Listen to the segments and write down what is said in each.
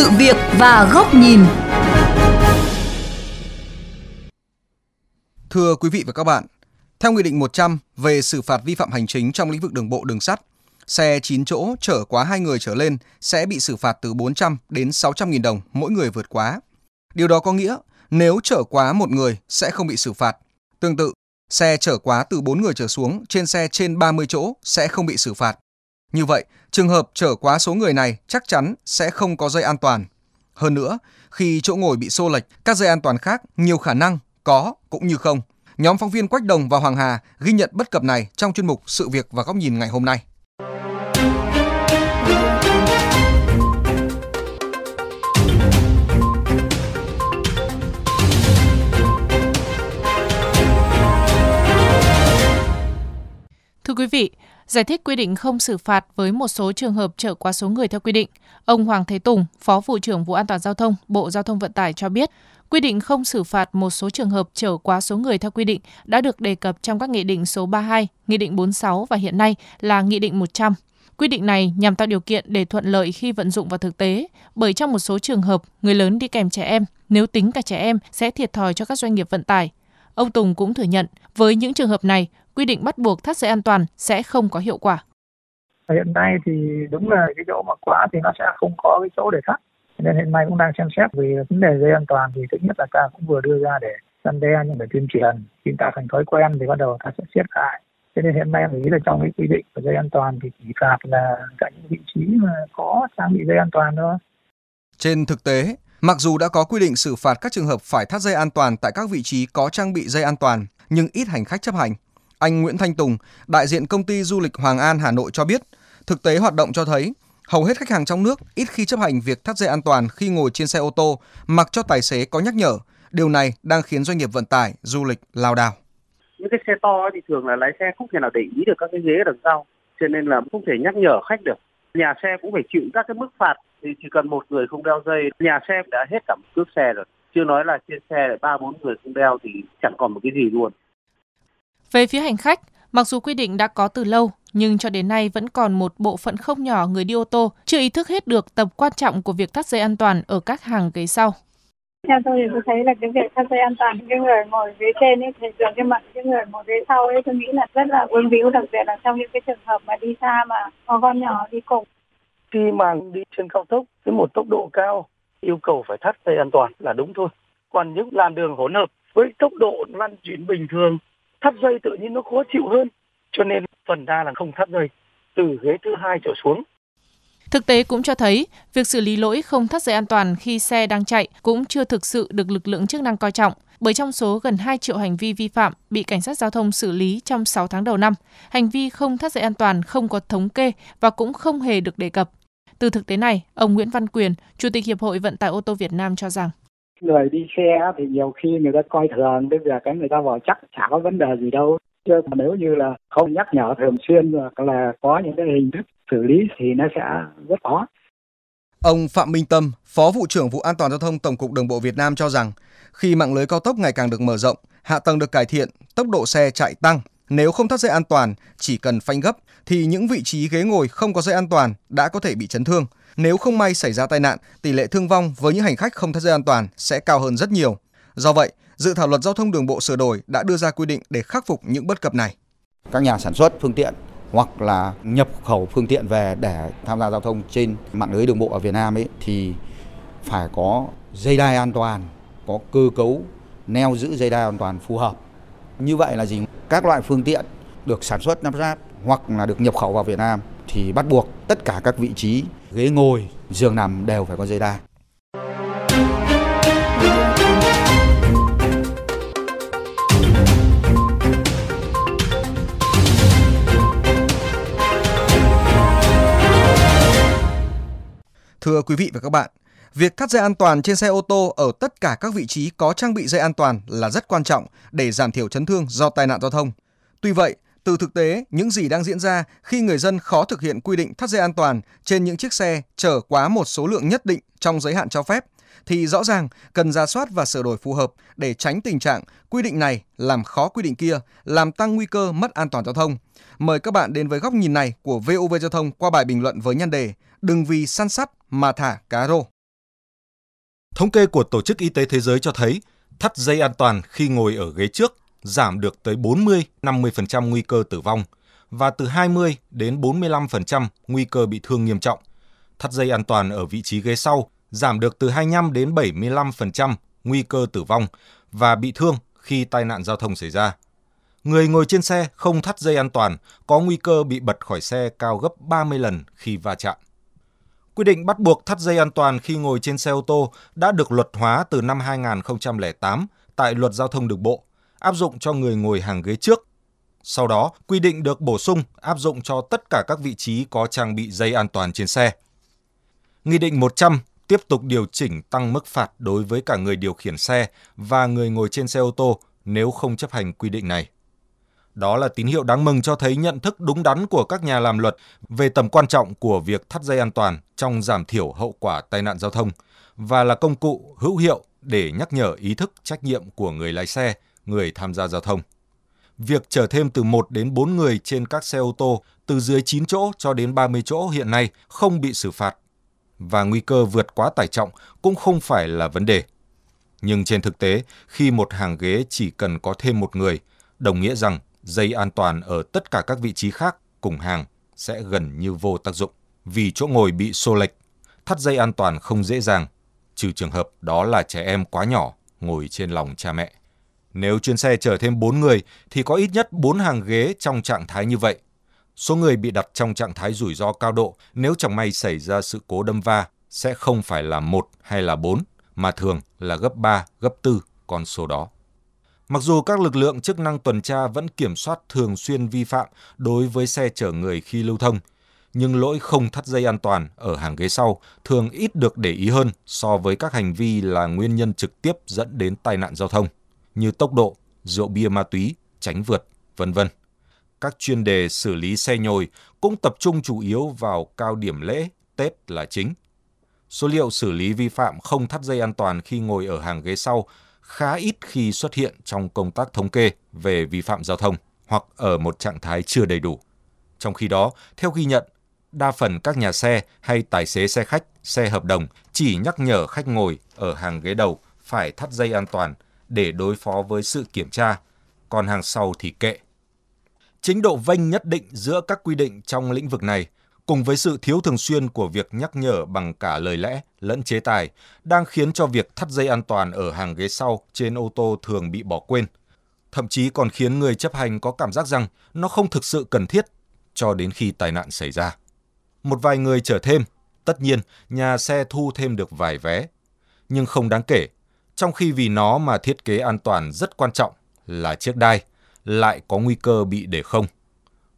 sự việc và góc nhìn. Thưa quý vị và các bạn, theo Nghị định 100 về xử phạt vi phạm hành chính trong lĩnh vực đường bộ đường sắt, xe 9 chỗ chở quá 2 người trở lên sẽ bị xử phạt từ 400 đến 600 nghìn đồng mỗi người vượt quá. Điều đó có nghĩa nếu chở quá một người sẽ không bị xử phạt. Tương tự, xe chở quá từ 4 người trở xuống trên xe trên 30 chỗ sẽ không bị xử phạt. Như vậy, trường hợp chở quá số người này chắc chắn sẽ không có dây an toàn. Hơn nữa, khi chỗ ngồi bị xô lệch, các dây an toàn khác nhiều khả năng có cũng như không. Nhóm phóng viên Quách Đồng và Hoàng Hà ghi nhận bất cập này trong chuyên mục Sự việc và góc nhìn ngày hôm nay. Giải thích quy định không xử phạt với một số trường hợp trở quá số người theo quy định, ông Hoàng Thế Tùng, Phó vụ trưởng Vụ An toàn giao thông, Bộ Giao thông Vận tải cho biết, quy định không xử phạt một số trường hợp trở quá số người theo quy định đã được đề cập trong các nghị định số 32, nghị định 46 và hiện nay là nghị định 100. Quy định này nhằm tạo điều kiện để thuận lợi khi vận dụng vào thực tế, bởi trong một số trường hợp, người lớn đi kèm trẻ em, nếu tính cả trẻ em sẽ thiệt thòi cho các doanh nghiệp vận tải. Ông Tùng cũng thừa nhận, với những trường hợp này, quy định bắt buộc thắt dây an toàn sẽ không có hiệu quả. Hiện nay thì đúng là cái chỗ mà quá thì nó sẽ không có cái chỗ để thắt. Nên hiện nay cũng đang xem xét về vấn đề dây an toàn thì thứ nhất là ta cũng vừa đưa ra để răn đe nhưng để tuyên truyền khi ta thành thói quen thì bắt đầu ta sẽ siết lại cho nên hiện nay mình nghĩ là trong cái quy định về dây an toàn thì chỉ phạt là cả những vị trí mà có trang bị dây an toàn thôi. Trên thực tế, mặc dù đã có quy định xử phạt các trường hợp phải thắt dây an toàn tại các vị trí có trang bị dây an toàn, nhưng ít hành khách chấp hành. Anh Nguyễn Thanh Tùng, đại diện công ty du lịch Hoàng An Hà Nội cho biết, thực tế hoạt động cho thấy hầu hết khách hàng trong nước ít khi chấp hành việc thắt dây an toàn khi ngồi trên xe ô tô, mặc cho tài xế có nhắc nhở. Điều này đang khiến doanh nghiệp vận tải, du lịch lao đảo. Những cái xe to thì thường là lái xe không thể nào để ý được các cái ghế đằng sau, cho nên là không thể nhắc nhở khách được. Nhà xe cũng phải chịu các cái mức phạt thì chỉ cần một người không đeo dây, nhà xe đã hết cả một cước xe rồi. Chưa nói là trên xe ba bốn người không đeo thì chẳng còn một cái gì luôn. Về phía hành khách, mặc dù quy định đã có từ lâu, nhưng cho đến nay vẫn còn một bộ phận không nhỏ người đi ô tô chưa ý thức hết được tầm quan trọng của việc thắt dây an toàn ở các hàng ghế sau. Theo tôi thì tôi thấy là cái việc thắt dây an toàn cái người ngồi ghế trên ấy thì thường cái mặt cái người ngồi ghế sau ấy tôi nghĩ là rất là vướng víu đặc biệt là trong những cái trường hợp mà đi xa mà có con nhỏ đi cùng. Khi mà đi trên cao tốc với một tốc độ cao yêu cầu phải thắt dây an toàn là đúng thôi. Còn những làn đường hỗn hợp với tốc độ lăn chuyển bình thường thắt dây tự nhiên nó khó chịu hơn cho nên phần đa là không thắt dây từ ghế thứ hai trở xuống Thực tế cũng cho thấy, việc xử lý lỗi không thắt dây an toàn khi xe đang chạy cũng chưa thực sự được lực lượng chức năng coi trọng, bởi trong số gần 2 triệu hành vi vi phạm bị cảnh sát giao thông xử lý trong 6 tháng đầu năm, hành vi không thắt dây an toàn không có thống kê và cũng không hề được đề cập. Từ thực tế này, ông Nguyễn Văn Quyền, Chủ tịch Hiệp hội Vận tải ô tô Việt Nam cho rằng người đi xe thì nhiều khi người ta coi thường bây giờ cái người ta vào chắc chả có vấn đề gì đâu chứ nếu như là không nhắc nhở thường xuyên hoặc là có những cái hình thức xử lý thì nó sẽ rất khó. Ông Phạm Minh Tâm, Phó vụ trưởng vụ An toàn giao thông Tổng cục Đường bộ Việt Nam cho rằng, khi mạng lưới cao tốc ngày càng được mở rộng, hạ tầng được cải thiện, tốc độ xe chạy tăng, nếu không thắt dây an toàn, chỉ cần phanh gấp thì những vị trí ghế ngồi không có dây an toàn đã có thể bị chấn thương. Nếu không may xảy ra tai nạn, tỷ lệ thương vong với những hành khách không thắt dây an toàn sẽ cao hơn rất nhiều. Do vậy, dự thảo luật giao thông đường bộ sửa đổi đã đưa ra quy định để khắc phục những bất cập này. Các nhà sản xuất phương tiện hoặc là nhập khẩu phương tiện về để tham gia giao thông trên mạng lưới đường bộ ở Việt Nam ấy thì phải có dây đai an toàn, có cơ cấu neo giữ dây đai an toàn phù hợp. Như vậy là gì? Các loại phương tiện được sản xuất lắp ráp hoặc là được nhập khẩu vào Việt Nam thì bắt buộc tất cả các vị trí ghế ngồi, giường nằm đều phải có dây đai. Thưa quý vị và các bạn, việc thắt dây an toàn trên xe ô tô ở tất cả các vị trí có trang bị dây an toàn là rất quan trọng để giảm thiểu chấn thương do tai nạn giao thông. Tuy vậy, từ thực tế, những gì đang diễn ra khi người dân khó thực hiện quy định thắt dây an toàn trên những chiếc xe chở quá một số lượng nhất định trong giới hạn cho phép, thì rõ ràng cần ra soát và sửa đổi phù hợp để tránh tình trạng quy định này làm khó quy định kia, làm tăng nguy cơ mất an toàn giao thông. Mời các bạn đến với góc nhìn này của VOV Giao thông qua bài bình luận với nhan đề Đừng vì săn sắt mà thả cá rô. Thống kê của Tổ chức Y tế Thế giới cho thấy thắt dây an toàn khi ngồi ở ghế trước giảm được tới 40-50% nguy cơ tử vong và từ 20 đến 45% nguy cơ bị thương nghiêm trọng. Thắt dây an toàn ở vị trí ghế sau giảm được từ 25 đến 75% nguy cơ tử vong và bị thương khi tai nạn giao thông xảy ra. Người ngồi trên xe không thắt dây an toàn có nguy cơ bị bật khỏi xe cao gấp 30 lần khi va chạm. Quy định bắt buộc thắt dây an toàn khi ngồi trên xe ô tô đã được luật hóa từ năm 2008 tại Luật Giao thông Đường bộ, áp dụng cho người ngồi hàng ghế trước. Sau đó, quy định được bổ sung áp dụng cho tất cả các vị trí có trang bị dây an toàn trên xe. Nghị định 100 tiếp tục điều chỉnh tăng mức phạt đối với cả người điều khiển xe và người ngồi trên xe ô tô nếu không chấp hành quy định này. Đó là tín hiệu đáng mừng cho thấy nhận thức đúng đắn của các nhà làm luật về tầm quan trọng của việc thắt dây an toàn trong giảm thiểu hậu quả tai nạn giao thông và là công cụ hữu hiệu để nhắc nhở ý thức trách nhiệm của người lái xe, người tham gia giao thông. Việc chở thêm từ 1 đến 4 người trên các xe ô tô từ dưới 9 chỗ cho đến 30 chỗ hiện nay không bị xử phạt và nguy cơ vượt quá tải trọng cũng không phải là vấn đề. Nhưng trên thực tế, khi một hàng ghế chỉ cần có thêm một người, đồng nghĩa rằng dây an toàn ở tất cả các vị trí khác cùng hàng sẽ gần như vô tác dụng vì chỗ ngồi bị xô lệch. Thắt dây an toàn không dễ dàng, trừ trường hợp đó là trẻ em quá nhỏ ngồi trên lòng cha mẹ. Nếu chuyến xe chở thêm 4 người thì có ít nhất 4 hàng ghế trong trạng thái như vậy. Số người bị đặt trong trạng thái rủi ro cao độ nếu chẳng may xảy ra sự cố đâm va sẽ không phải là một hay là 4, mà thường là gấp 3, gấp 4 con số đó. Mặc dù các lực lượng chức năng tuần tra vẫn kiểm soát thường xuyên vi phạm đối với xe chở người khi lưu thông, nhưng lỗi không thắt dây an toàn ở hàng ghế sau thường ít được để ý hơn so với các hành vi là nguyên nhân trực tiếp dẫn đến tai nạn giao thông như tốc độ, rượu bia ma túy, tránh vượt, vân vân. Các chuyên đề xử lý xe nhồi cũng tập trung chủ yếu vào cao điểm lễ, Tết là chính. Số liệu xử lý vi phạm không thắt dây an toàn khi ngồi ở hàng ghế sau khá ít khi xuất hiện trong công tác thống kê về vi phạm giao thông hoặc ở một trạng thái chưa đầy đủ. Trong khi đó, theo ghi nhận, đa phần các nhà xe hay tài xế xe khách, xe hợp đồng chỉ nhắc nhở khách ngồi ở hàng ghế đầu phải thắt dây an toàn để đối phó với sự kiểm tra, còn hàng sau thì kệ. Chính độ vênh nhất định giữa các quy định trong lĩnh vực này cùng với sự thiếu thường xuyên của việc nhắc nhở bằng cả lời lẽ lẫn chế tài đang khiến cho việc thắt dây an toàn ở hàng ghế sau trên ô tô thường bị bỏ quên. Thậm chí còn khiến người chấp hành có cảm giác rằng nó không thực sự cần thiết cho đến khi tai nạn xảy ra. Một vài người chở thêm, tất nhiên nhà xe thu thêm được vài vé, nhưng không đáng kể, trong khi vì nó mà thiết kế an toàn rất quan trọng là chiếc đai lại có nguy cơ bị để không.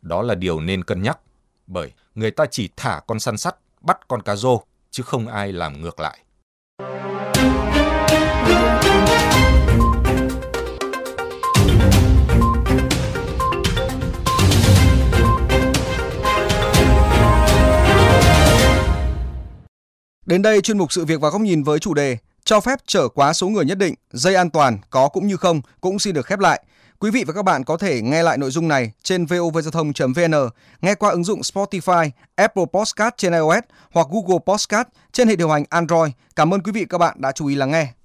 Đó là điều nên cân nhắc, bởi người ta chỉ thả con săn sắt, bắt con cá rô, chứ không ai làm ngược lại. Đến đây chuyên mục sự việc và góc nhìn với chủ đề cho phép chở quá số người nhất định, dây an toàn có cũng như không cũng xin được khép lại. Quý vị và các bạn có thể nghe lại nội dung này trên vovgiao thông.vn, nghe qua ứng dụng Spotify, Apple Podcast trên iOS hoặc Google Podcast trên hệ điều hành Android. Cảm ơn quý vị và các bạn đã chú ý lắng nghe.